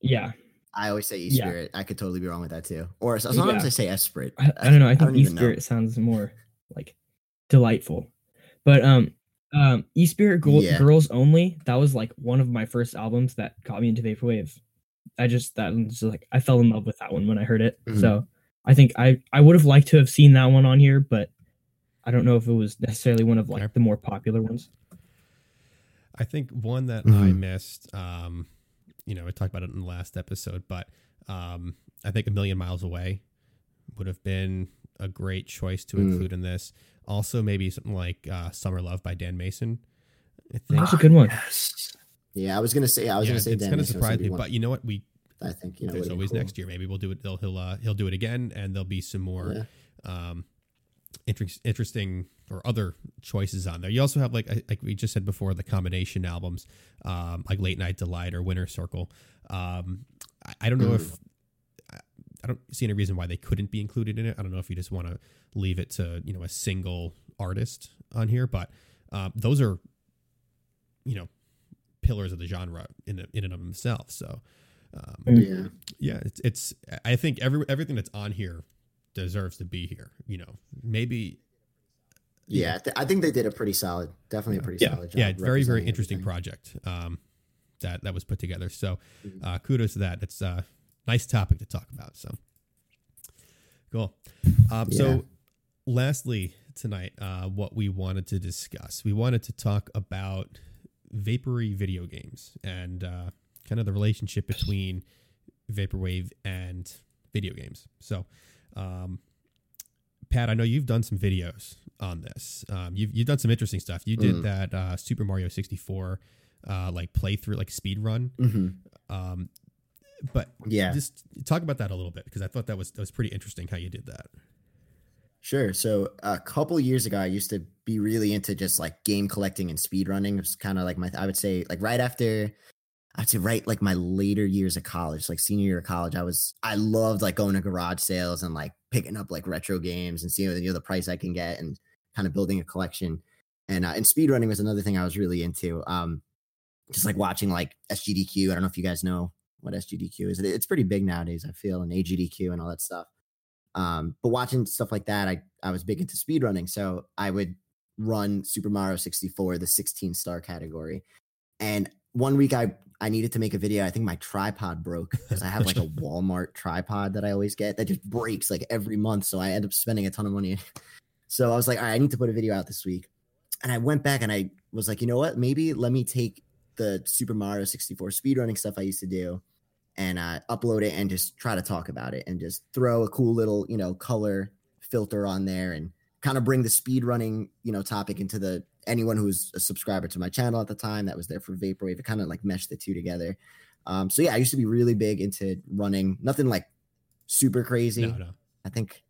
Yeah. I always say E Yeah. Spirit. I could totally be wrong with that too. Or sometimes Yeah. I say Esprit. I, I don't know. I think don't E even know. Spirit sounds more like delightful. But um um E Spirit Girl, Yeah. Girls Only, that was like one of my first albums that got me into vaporwave. I just that was just like I fell in love with that one when I heard it. Mhm. So I think I I would have liked to have seen that one on here, but I don't know if it was necessarily one of like the more popular ones. I think one that I Mhm. missed, um, you know, I talked about it in the last episode, but um, I think A Million Miles Away would have been a great choice to Mm. include in this. Also, maybe something like uh, Summer Love by Dan Mason. I think. That's a good one. Yes. Yeah, I was gonna say. I was yeah, gonna say. it's Dan kind of Mason gonna surprised be me, one. but you know what? We I think you know. there's always cool. next year. Maybe we'll do it. They'll he'll uh, he'll do it again, and there'll be some more Yeah. um, inter- interesting or other choices on there. You also have like like we just said before the combination albums, um, like Late Night Delight or Winter Circle. Um, I, I don't know if I, don't see any reason why they couldn't be included in it. I don't know if you just want to leave it to you know a single artist on here, but um, those are you know pillars of the genre in in and of themselves. So. Um, Yeah. yeah it's it's i think every everything that's on here deserves to be here you know maybe Yeah, th- I think they did a pretty solid, definitely a pretty Yeah. solid job. yeah very very interesting everything. project um that that was put together so Mhm. uh kudos to that it's a nice topic to talk about so cool um so lastly tonight uh what we wanted to discuss we wanted to talk about vapory video games and uh kind of the relationship between vaporwave and video games. So, um, Pad, I know you've done some videos on this. Um, you've you've done some interesting stuff. You did Mm. that uh, Super Mario sixty four, uh, like playthrough, like speed run. hmm Um, but Yeah. just talk about that a little bit because I thought that was that was pretty interesting how you did that. Sure. So a couple years ago, I used to be really into just like game collecting and speed running. It was kind of like my, I would say, like right after, I'd say right like my later years of college, like senior year of college. I was, I loved like going to garage sales and like picking up like retro games and seeing you know the price I can get and kind of building a collection. And uh, and speed running was another thing I was really into. Um, just like watching like SGDQ. I don't know if you guys know what SGDQ is. It's pretty big nowadays. I feel and AGDQ and all that stuff. Um, but watching stuff like that, I, I was big into speedrunning. So I would run Super Mario 64, the 16 star category. And one week I, I needed to make a video. I think my tripod broke because I have like a Walmart tripod that I always get that just breaks like every month. So I end up spending a ton of money. So I was like, all right, I need to put a video out this week. And I went back and I was like, you know what? Maybe let me take the Super Mario 64 speedrunning stuff I used to do and uh, upload it and just try to talk about it and just throw a cool little you know color filter on there and kind of bring the speed running you know topic into the anyone who's a subscriber to my channel at the time that was there for vaporwave it kind of like meshed the two together um so yeah i used to be really big into running nothing like super crazy No, no. i think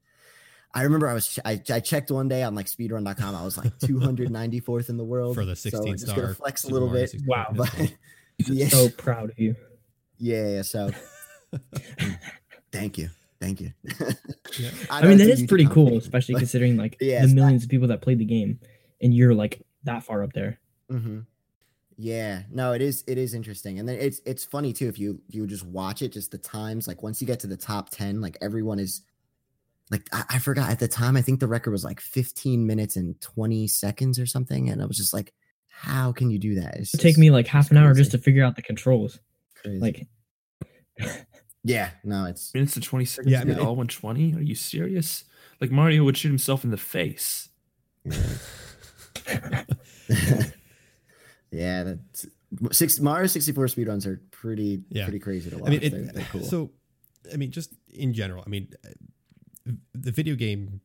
I remember I was I, I checked one day on like speedrun.com. I was like 294th in the world For the So 16 just gonna star flex a little bit. Wow. But yeah, So proud of you. yeah, yeah, so thank you, thank you. Yeah. I, know mean, that it's a is YouTube pretty cool, conversation, especially but- considering like Yeah, the it's not- millions of people that played the game, and you're like that far up there. hmm Yeah, no, it is it is interesting, and then it's it's funny too if you you just watch it, just the times like once you get to the top ten, like everyone is like I, I forgot at the time I think the record was like 15 minutes and 20 seconds or something, and I was just like, how can you do that? It's It take me like half it's an hour just to figure out the controls. crazy. Like, yeah, no, it's Minutes to 20 seconds Yeah, yeah, I mean, it- all 120? Are you serious? Like Mario would shoot himself in the face. yeah, that's six Mario 64 speedruns are pretty Yeah. pretty crazy to watch. I mean, they're, they're cool. so I mean, just in general, I mean, uh, the video game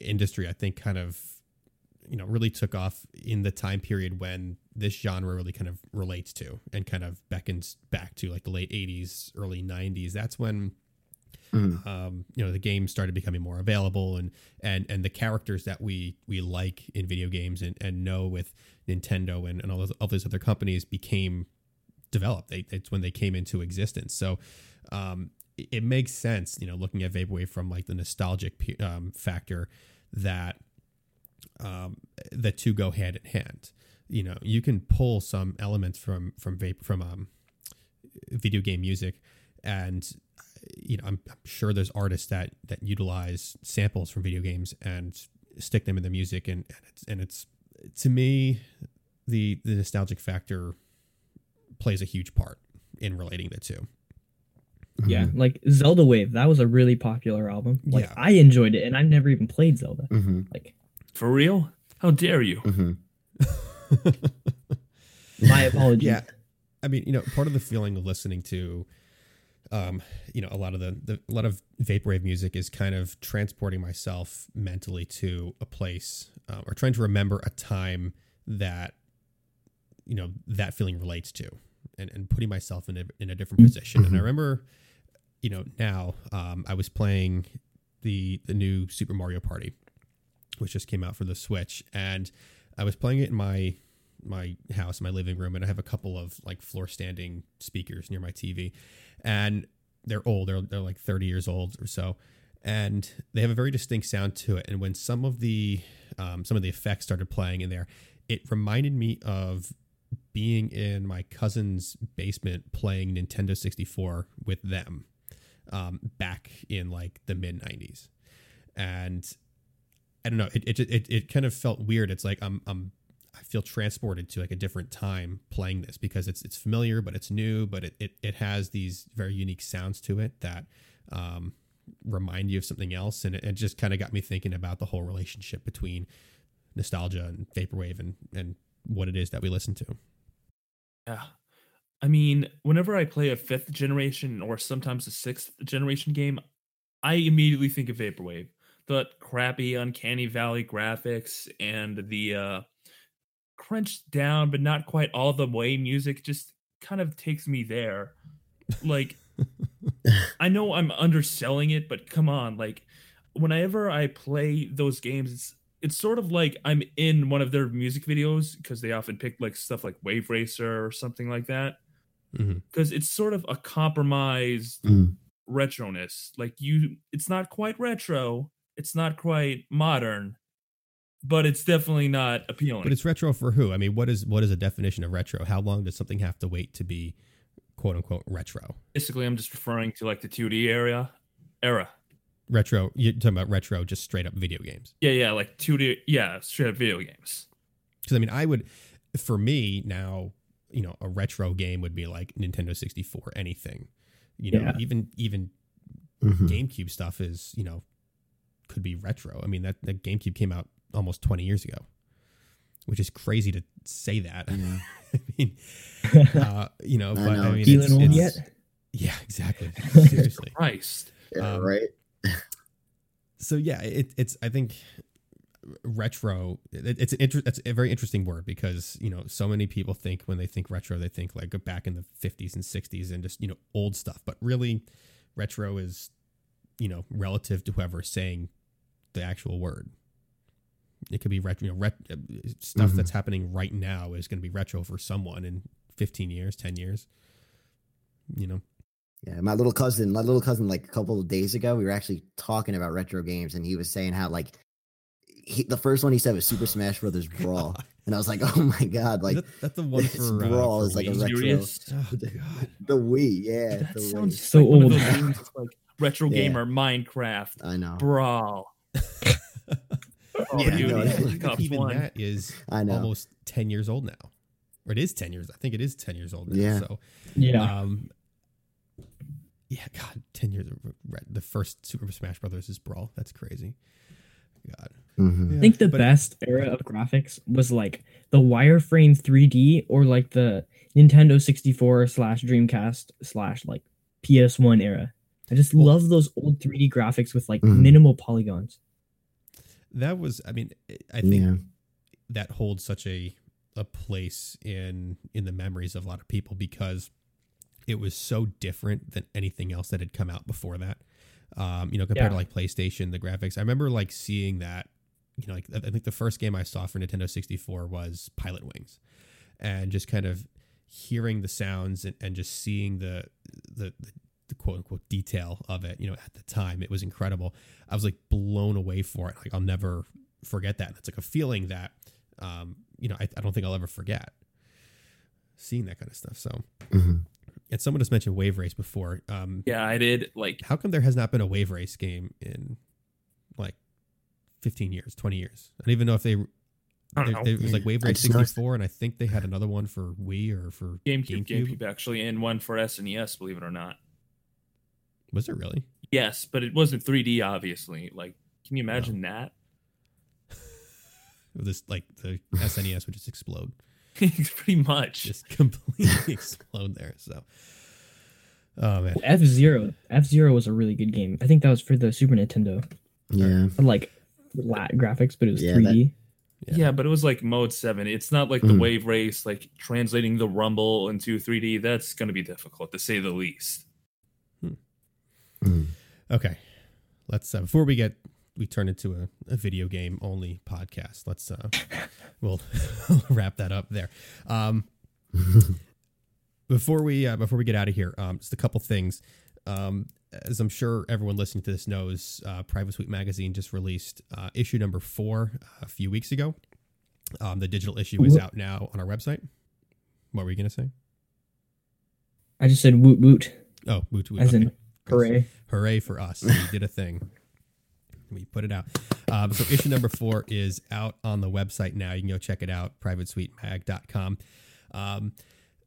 industry, I think, kind of, you know, really took off in the time period when this genre really kind of relates to and kind of beckons back to like the late '80s, early '90s. That's when Mhm. um, you know the games started becoming more available and and and the characters that we we like in video games and, and know with Nintendo and, and all those all those other companies became developed. They, it's when they came into existence. So um, it, it makes sense, you know, looking at Vaporwave from like the nostalgic um, factor that um, the two go hand in hand. You know, you can pull some elements from from vape from um, video game music and you know I'm, I'm sure there's artists that that utilize samples from video games and stick them in the music and and it's, and it's to me the the nostalgic factor plays a huge part in relating the two yeah, Mhm. like Zelda Wave, that was a really popular album. Like, Yeah. I enjoyed it, and I've never even played Zelda. Mhm. Like, For real? How dare you? Mhm. my apologies. Yeah. I mean, you know, part of the feeling of listening to, um, you know, a lot of the, the a lot of vaporwave music is kind of transporting myself mentally to a place, uh, or trying to remember a time that, you know, that feeling relates to, and and putting myself in a in a different position. And I Mhm. remember, you know, now um, I was playing the the new Super Mario Party, which just came out for the Switch, and I was playing it in my my house, my living room, and I have a couple of like floor standing speakers near my TV, and they're old. They're they're like thirty years old or so, and they have a very distinct sound to it. And when some of the um, some of the effects started playing in there, it reminded me of being in my cousin's basement playing Nintendo sixty four with them um, back in like the mid '90s, and I don't know. It, it it it kind of felt weird. It's like I'm I'm I feel transported to like a different time playing this because it's it's familiar, but it's new, but it it, it has these very unique sounds to it that um, remind you of something else, and it, it just kind of got me thinking about the whole relationship between nostalgia and vaporwave and and what it is that we listen to. Yeah. I mean, whenever I play a fifth generation or sometimes a sixth generation game, I immediately think of vaporwave. The crappy uncanny valley graphics and the uh crunched down but not quite all the way music just kind of takes me there. Like I know I'm underselling it, but come on, like whenever I play those games, it's it's sort of like I'm in one of their music videos because they often pick like stuff like Wave Racer or something like that. Because it's sort of a compromised Mm. retroness. Like you, it's not quite retro, it's not quite modern, but it's definitely not appealing. But it's retro for who? I mean, what is what is a definition of retro? How long does something have to wait to be quote unquote retro? basically I'm just referring to like the 2D area era. Retro, you're talking about retro, just straight up video games. Yeah, yeah, like 2D, yeah, straight up video games. Because I mean, I would, for me now, you know, a retro game would be like Nintendo 64, anything. You know, Yeah. even even Mhm. GameCube stuff is, you know, could be retro. I mean, that the GameCube came out almost 20 years ago, which is crazy to say that. Yeah. I mean, uh, you know, I but I, know. mean, Feeling it's, old it's- yet? Yeah, exactly. Seriously. Christ. Yeah, Um, right. so yeah, it, it's I think retro. It, it's an inter- it's a very interesting word because you know so many people think when they think retro, they think like back in the fifties and sixties and just you know old stuff. But really, retro is you know relative to whoever's saying the actual word. It could be retro. You know, ret- uh, stuff Mhm. that's happening right now is going to be retro for someone in fifteen years, ten years. You know, Yeah, my little cousin, my little cousin, like a couple of days ago, we were actually talking about retro games, and he was saying how like he, the first one he said was Super Smash Brothers Brawl, and I was like, oh my god, like that, that's the one this for uh, Brawl for is like a retro. Serious? Oh, God. the Wii, yeah, That the sounds Wii. So like one of old. those games that's like retro Yeah. gamer Minecraft I know, brawl. Oh, Yeah, dude, no, yeah, that- Black Ops even 1. that is I know. almost 10 years old now or it is 10 years i think it is 10 years old now Yeah. so Yeah. um yeah god 10 years. Of, the first super smash brothers is brawl that's crazy god Mhm. I think the But- best era of graphics was like the wireframe 3D or like the Nintendo 64 slash Dreamcast slash like PS1 era. I just Well- love those old 3D graphics with like Mhm. minimal polygons. that was i mean i think Yeah. that holds such a a place in in the memories of a lot of people because it was so different than anything else that had come out before that. Um, you know, compared to like PlayStation, the graphics. I remember like seeing that. You know, like I I think the first game I saw for Nintendo 64 was Pilotwings, and just kind of hearing the sounds and, and just seeing the the, the the quote unquote detail of it. You know, at the time it was incredible. I was like blown away for it. Like I'll never forget that. It's like a feeling that um, you know I, I don't think I'll ever forget seeing that kind of stuff. So, Mhm. and someone just mentioned Wave Race before. Um, Yeah, I did. Like, how come there has not been a Wave Race game in like 15 years, 20 years? I don't even know if they. I don't there- know. It was like Wave Race just 64, and I think they had another one for Wii or for GameCube, GameCube. GameCube, actually, and one for SNES, believe it or not. Was it really? Yes, but it wasn't 3D, obviously. Like, can you imagine that? This like the SNES would just explode, Pretty much. just completely explode there. So, oh man, F Zero. F Zero was a really good game. I think that was for the Super Nintendo. Yeah. Had, like flat graphics, but it was Yeah, 3D. Yeah. Yeah. but it was like mode seven. It's not like the Mhm. wave race, like translating the rumble into 3D. That's going to be difficult to say the least. Mhm. Okay, let's uh, before we get we turn into a, a video game only podcast. Let's uh, we'll wrap that up there. Um, before we uh, before we get out of here, um, just a couple things. Um, as I'm sure everyone listening to this knows, uh, Private Suite Magazine just released uh, issue number four a few weeks ago. Um, the digital issue is out now on our website. What were you gonna say? I just said woot woot, Oh, woot woot. as okay. in hooray. Hooray for us. We did a thing. We put it out. Um, so issue number four is out on the website now. You can go check it out, privatesuitemag.com. Um,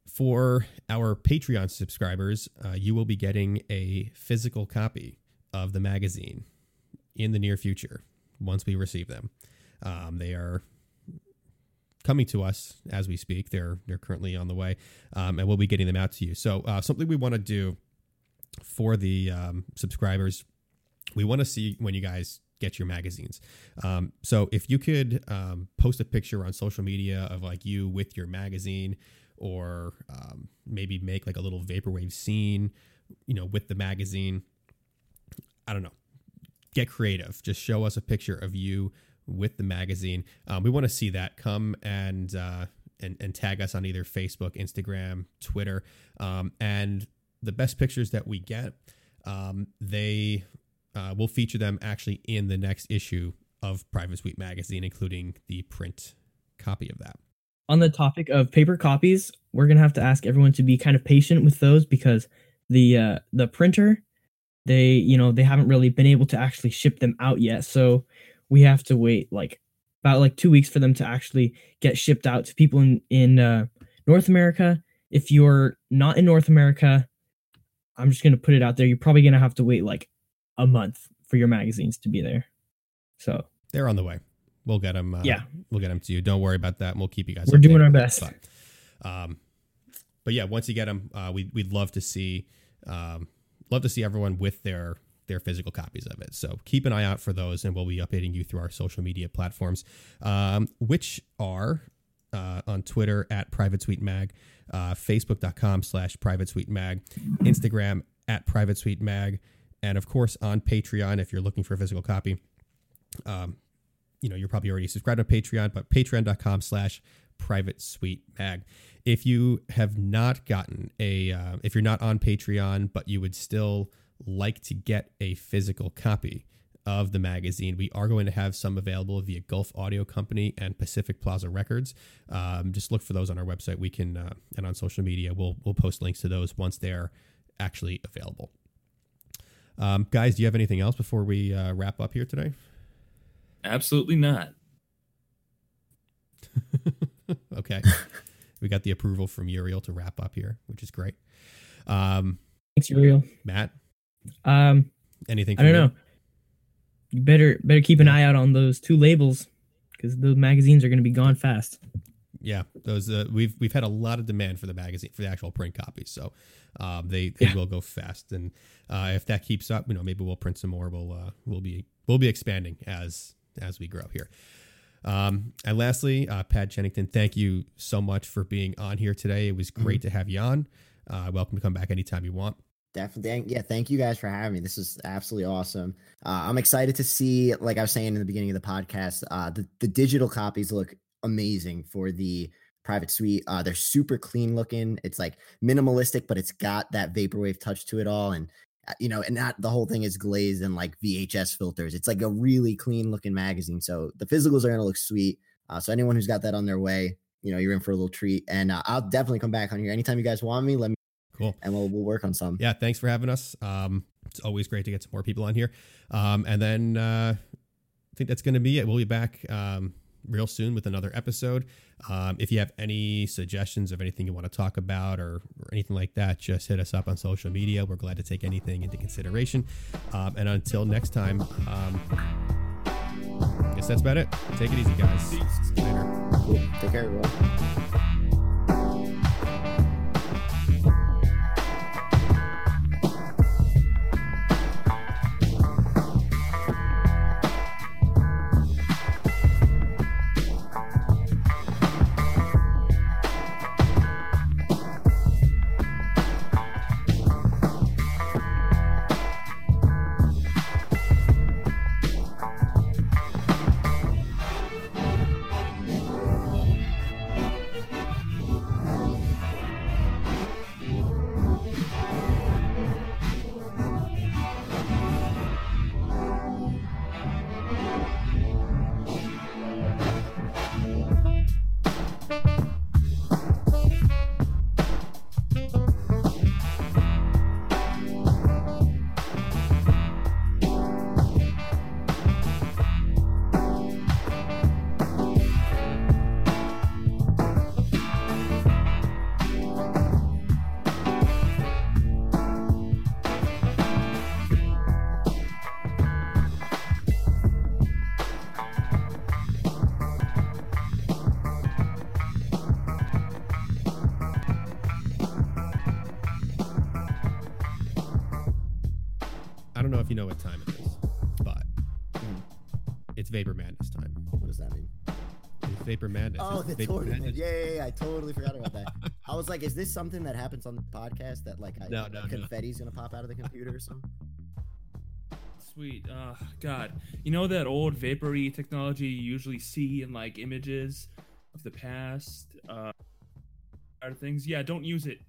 for our Patreon subscribers, uh, you will be getting a physical copy of the magazine in the near future once we receive them. Um, they are coming to us as we speak. They're they're currently on the way, um, and we'll be getting them out to you. So uh, something we want to do for the um, subscribers we want to see when you guys get your magazines. Um, so if you could um, post a picture on social media of like you with your magazine, or um, maybe make like a little vaporwave scene, you know, with the magazine. I don't know. Get creative. Just show us a picture of you with the magazine. Um, we want to see that. Come and uh, and and tag us on either Facebook, Instagram, Twitter, um, and the best pictures that we get, um, they uh, we'll feature them actually in the next issue of Private Suite magazine, including the print copy of that. On the topic of paper copies, we're gonna have to ask everyone to be kind of patient with those because the uh, the printer, they you know they haven't really been able to actually ship them out yet, so we have to wait like about like two weeks for them to actually get shipped out to people in in uh, North America. If you're not in North America, I'm just gonna put it out there. You're probably gonna have to wait like a month for your magazines to be there. So they're on the way. We'll get them. Uh, Yeah. we'll get them to you. Don't worry about that. and We'll keep you guys. We're doing our best. But, um, but yeah, once you get them, uh, we we'd love to see, um, love to see everyone with their their physical copies of it. So keep an eye out for those, and we'll be updating you through our social media platforms, um, which are uh, on Twitter at Private Suite Mag, uh, Facebook.com slash Private Suite Mag, Instagram at Private Suite Mag, and of course on Patreon if you're looking for a physical copy. Um, you know, you're probably already subscribed to Patreon, but patreon.com slash private suite mag. If you have not gotten a, uh, if you're not on Patreon, but you would still like to get a physical copy of the magazine, we are going to have some available via Gulf Audio Company and Pacific Plaza Records. Um, just look for those on our website. We can, uh, and on social media, we'll, we'll post links to those once they're actually available. Um, guys, do you have anything else before we uh, wrap up here today? Absolutely not. okay. we got the approval from Uriel to wrap up here, which is great. Um, thanks, Uriel. Matt, Um, anything? I don't you? know. You better better keep an eye out on those two labels because those magazines are going to be gone fast. Yeah, those uh, we've we've had a lot of demand for the magazine for the actual print copies, so um, they they Yeah. will go fast. And uh, if that keeps up, you know, maybe we'll print some more. We'll uh, we'll be we'll be expanding as as we grow here. Um, and lastly, uh, Pad Chennington, thank you so much for being on here today. It was great to have you on. Uh, welcome to come back anytime you want. Definitely. Yeah. Thank you guys for having me. This is absolutely awesome. Uh, I'm excited to see, like I was saying in the beginning of the podcast, uh, the, the digital copies look amazing for the private suite. Uh, they're super clean looking. It's like minimalistic, but it's got that vaporwave touch to it all. And, uh, you know, and not the whole thing is glazed and like VHS filters. It's like a really clean looking magazine. So the physicals are going to look sweet. Uh, so anyone who's got that on their way, you know, you're in for a little treat. And uh, I'll definitely come back on here anytime you guys want me. Let me, Cool. and we'll, we'll work on some. yeah, thanks for having us. Um, it's always great to get some more people on here. Um, and then uh, I think that's going to be it. We'll be back um, real soon with another episode. Um, if you have any suggestions of anything you want to talk about or, or anything like that, just hit us up on social media. We're glad to take anything into consideration. Um, and until next time, um, I guess that's about it. Take it easy, guys. Later. Cool. Take care, everyone. It's Madness. Oh, the Vapor tournament. Madness. Yeah, yeah, yeah. I totally forgot about that. I was like, is this something that happens on the podcast that like I, No, no, no. confetti's gonna pop out of the computer or something? Sweet. Uh, God, you know that old vapory technology you usually see in like images of the past, uh, other things. Yeah, don't use it.